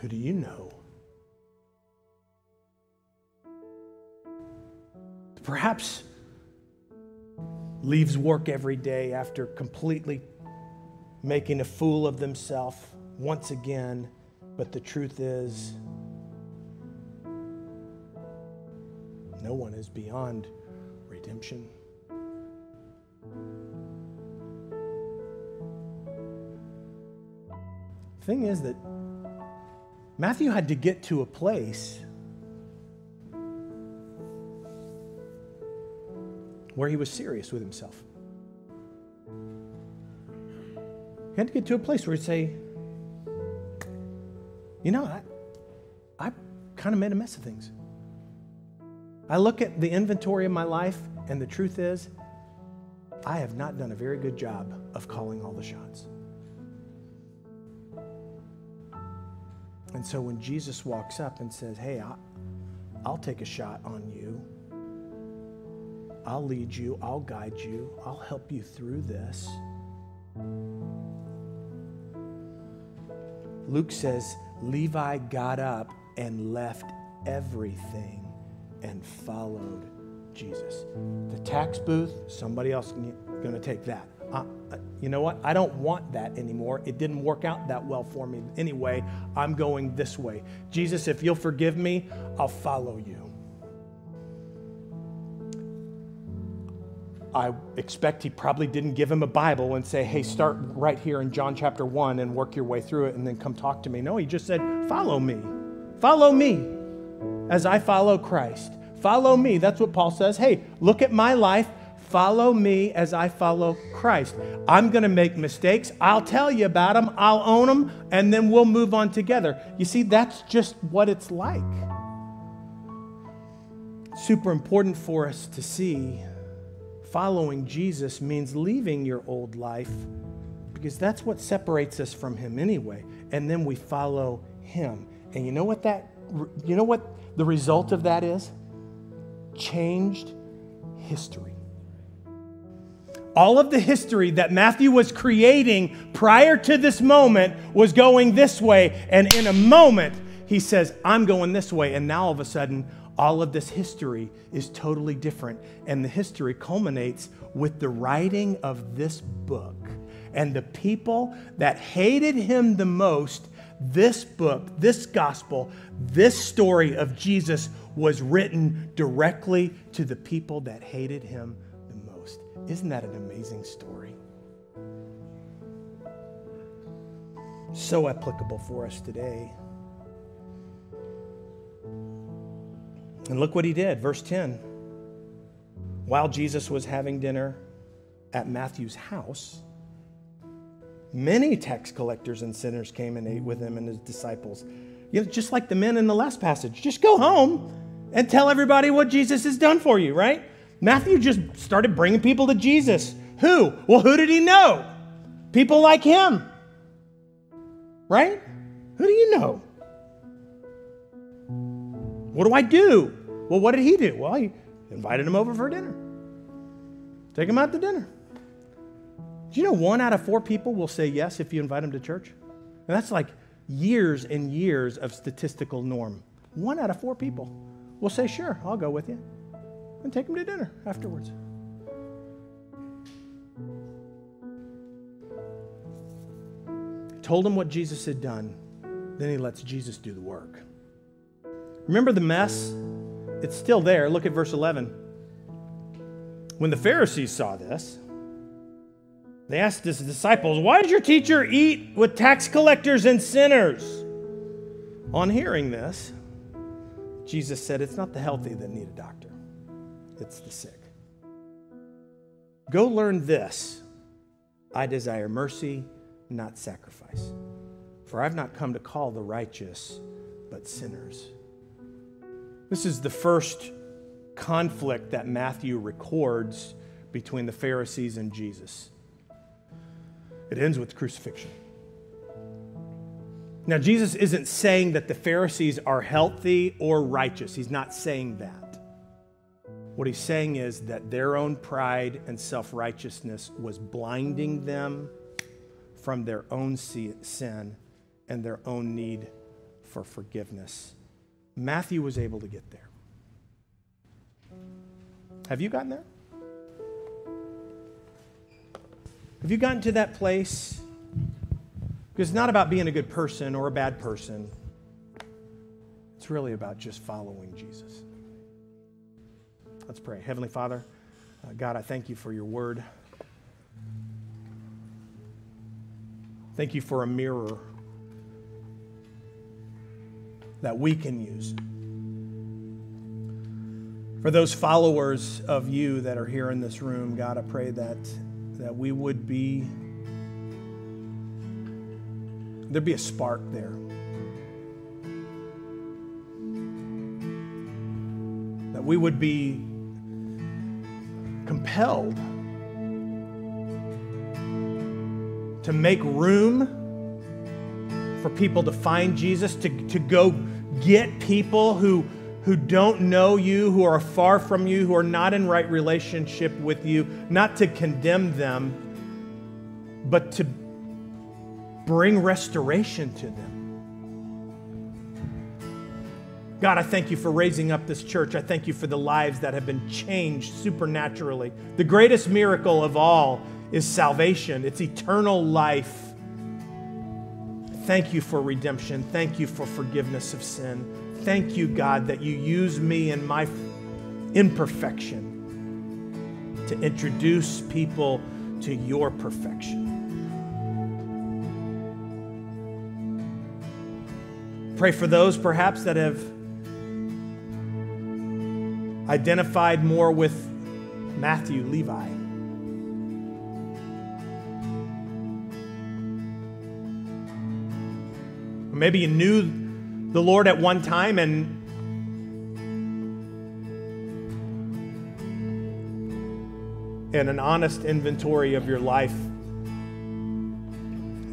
Speaker 1: Who do you know? Perhaps leaves work every day after completely making a fool of themselves once again. But the truth is, no one is beyond redemption. thing is that Matthew had to get to a place where he was serious with himself. He had to get to a place where he'd say, You know, I, I kind of made a mess of things. I look at the inventory of my life, and the truth is, I have not done a very good job of calling all the shots. And so when Jesus walks up and says, Hey, I'll take a shot on you, I'll lead you, I'll guide you, I'll help you through this. Luke says, Levi got up and left everything and followed Jesus. The tax booth, somebody else going to take that. Uh, uh, you know what? I don't want that anymore. It didn't work out that well for me anyway. I'm going this way. Jesus, if you'll forgive me, I'll follow you. I expect he probably didn't give him a Bible and say, hey, start right here in John chapter 1 and work your way through it and then come talk to me. No, he just said, follow me. Follow me as I follow Christ. Follow me. That's what Paul says. Hey, look at my life. Follow me as I follow Christ. I'm going to make mistakes. I'll tell you about them. I'll own them, and then we'll move on together. You see, that's just what it's like. Super important for us to see following Jesus means leaving your old life because that's what separates us from him anyway. And then we follow him. And you know what that you know what the result of that is? Changed history. All of the history that Matthew was creating prior to this moment was going this way. And in a moment, he says, I'm going this way. And now all of a sudden, all of this history is totally different. And the history culminates with the writing of this book. And the people that hated him the most, this book, this gospel, this story of Jesus was written directly to the people that hated him the most. Isn't that an amazing story? So applicable for us today. And look what he did, verse 10. While Jesus was having dinner at Matthew's house, many tax collectors and sinners came and ate with him and his disciples. You know, just like the men in the last passage, just go home and tell everybody what Jesus has done for you, right? Matthew just started bringing people to Jesus. Who? Well, who did he know? People like him, right? Who do you know? What do I do? Well, what did he do? Well, he invited him over for dinner. Take him out to dinner. Do you know one out of four people will say yes if you invite them to church? And that's like years and years of statistical norm. One out of four people will say, Sure, I'll go with you. And take them to dinner afterwards. Told him what Jesus had done. Then he lets Jesus do the work. Remember the mess? It's still there. Look at verse 11. When the Pharisees saw this, they asked his disciples, Why does your teacher eat with tax collectors and sinners? On hearing this, Jesus said, It's not the healthy that need a doctor, it's the sick. Go learn this I desire mercy, not sacrifice. For I've not come to call the righteous, but sinners. This is the first conflict that Matthew records between the Pharisees and Jesus. It ends with crucifixion. Now, Jesus isn't saying that the Pharisees are healthy or righteous. He's not saying that. What he's saying is that their own pride and self righteousness was blinding them from their own sin and their own need for forgiveness. Matthew was able to get there. Have you gotten there? Have you gotten to that place? Because it's not about being a good person or a bad person. It's really about just following Jesus. Let's pray. Heavenly Father, uh, God, I thank you for your word. Thank you for a mirror that we can use. For those followers of you that are here in this room, God, I pray that, that we would be, there'd be a spark there. That we would be compelled to make room for people to find Jesus, to, to go get people who, who don't know you, who are far from you, who are not in right relationship with you, not to condemn them, but to bring restoration to them. God, I thank you for raising up this church. I thank you for the lives that have been changed supernaturally. The greatest miracle of all is salvation, it's eternal life. Thank you for redemption. Thank you for forgiveness of sin. Thank you, God, that you use me in my imperfection to introduce people to your perfection. Pray for those perhaps that have identified more with Matthew, Levi. Maybe you knew the Lord at one time and and an honest inventory of your life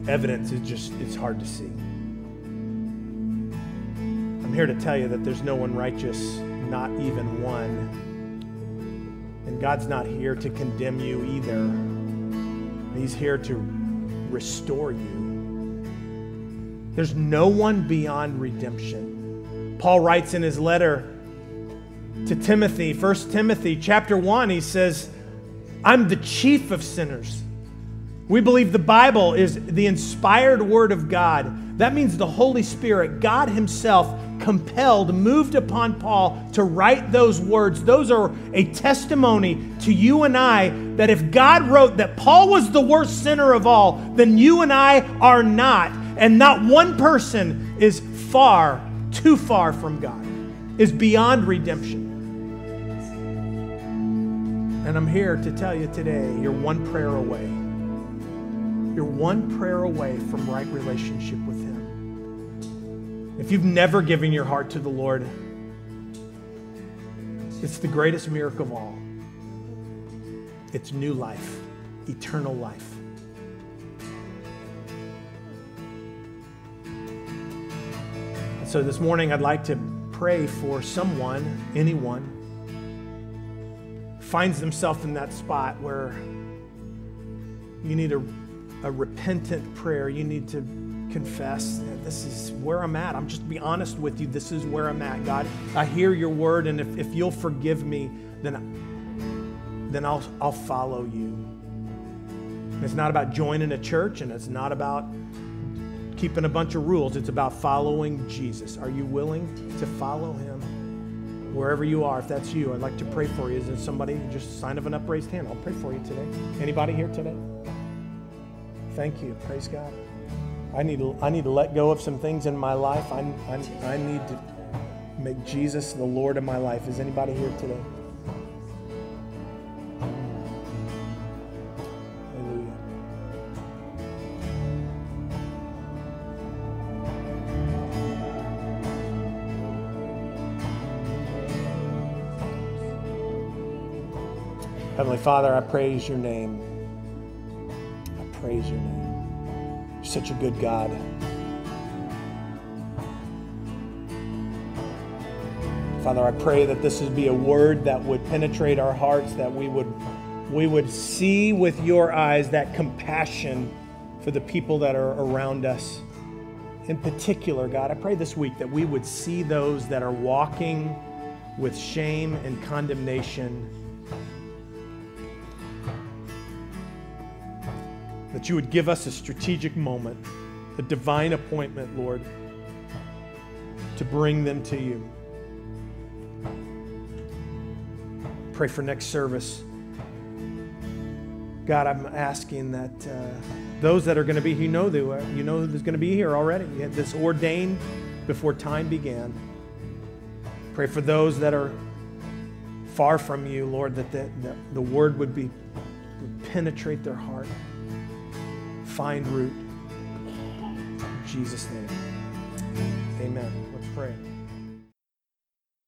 Speaker 1: evidence is just it's hard to see. I'm here to tell you that there's no one righteous not even one. And god's not here to condemn you either. He's here to restore you there's no one beyond redemption. Paul writes in his letter to Timothy, 1 Timothy chapter 1, he says, I'm the chief of sinners. We believe the Bible is the inspired word of God. That means the Holy Spirit, God Himself, compelled, moved upon Paul to write those words. Those are a testimony to you and I that if God wrote that Paul was the worst sinner of all, then you and I are not. And not one person is far, too far from God, is beyond redemption. And I'm here to tell you today you're one prayer away. You're one prayer away from right relationship with Him. If you've never given your heart to the Lord, it's the greatest miracle of all. It's new life, eternal life. So this morning, I'd like to pray for someone, anyone, finds themselves in that spot where you need a, a repentant prayer. You need to confess this is where I'm at. I'm just be honest with you. This is where I'm at, God. I hear your word, and if, if you'll forgive me, then, then I'll, I'll follow you. It's not about joining a church, and it's not about keeping a bunch of rules. It's about following Jesus. Are you willing to follow him? Wherever you are, if that's you, I'd like to pray for you. Is there somebody? Just sign of an upraised hand. I'll pray for you today. Anybody here today? Thank you. Praise God. I need to, I need to let go of some things in my life. I, I, I need to make Jesus the Lord of my life. Is anybody here today? Father, I praise your name. I praise your name. You're such a good God. Father, I pray that this would be a word that would penetrate our hearts, that we would, we would see with your eyes that compassion for the people that are around us. In particular, God, I pray this week that we would see those that are walking with shame and condemnation that you would give us a strategic moment, a divine appointment, Lord, to bring them to you. Pray for next service. God, I'm asking that uh, those that are going to be, here, you know, they, you know who's going to be here already. You have this ordained before time began. Pray for those that are far from you, Lord, that the, the, the word would be would penetrate their heart, find root. In Jesus' name. Amen. Let's pray.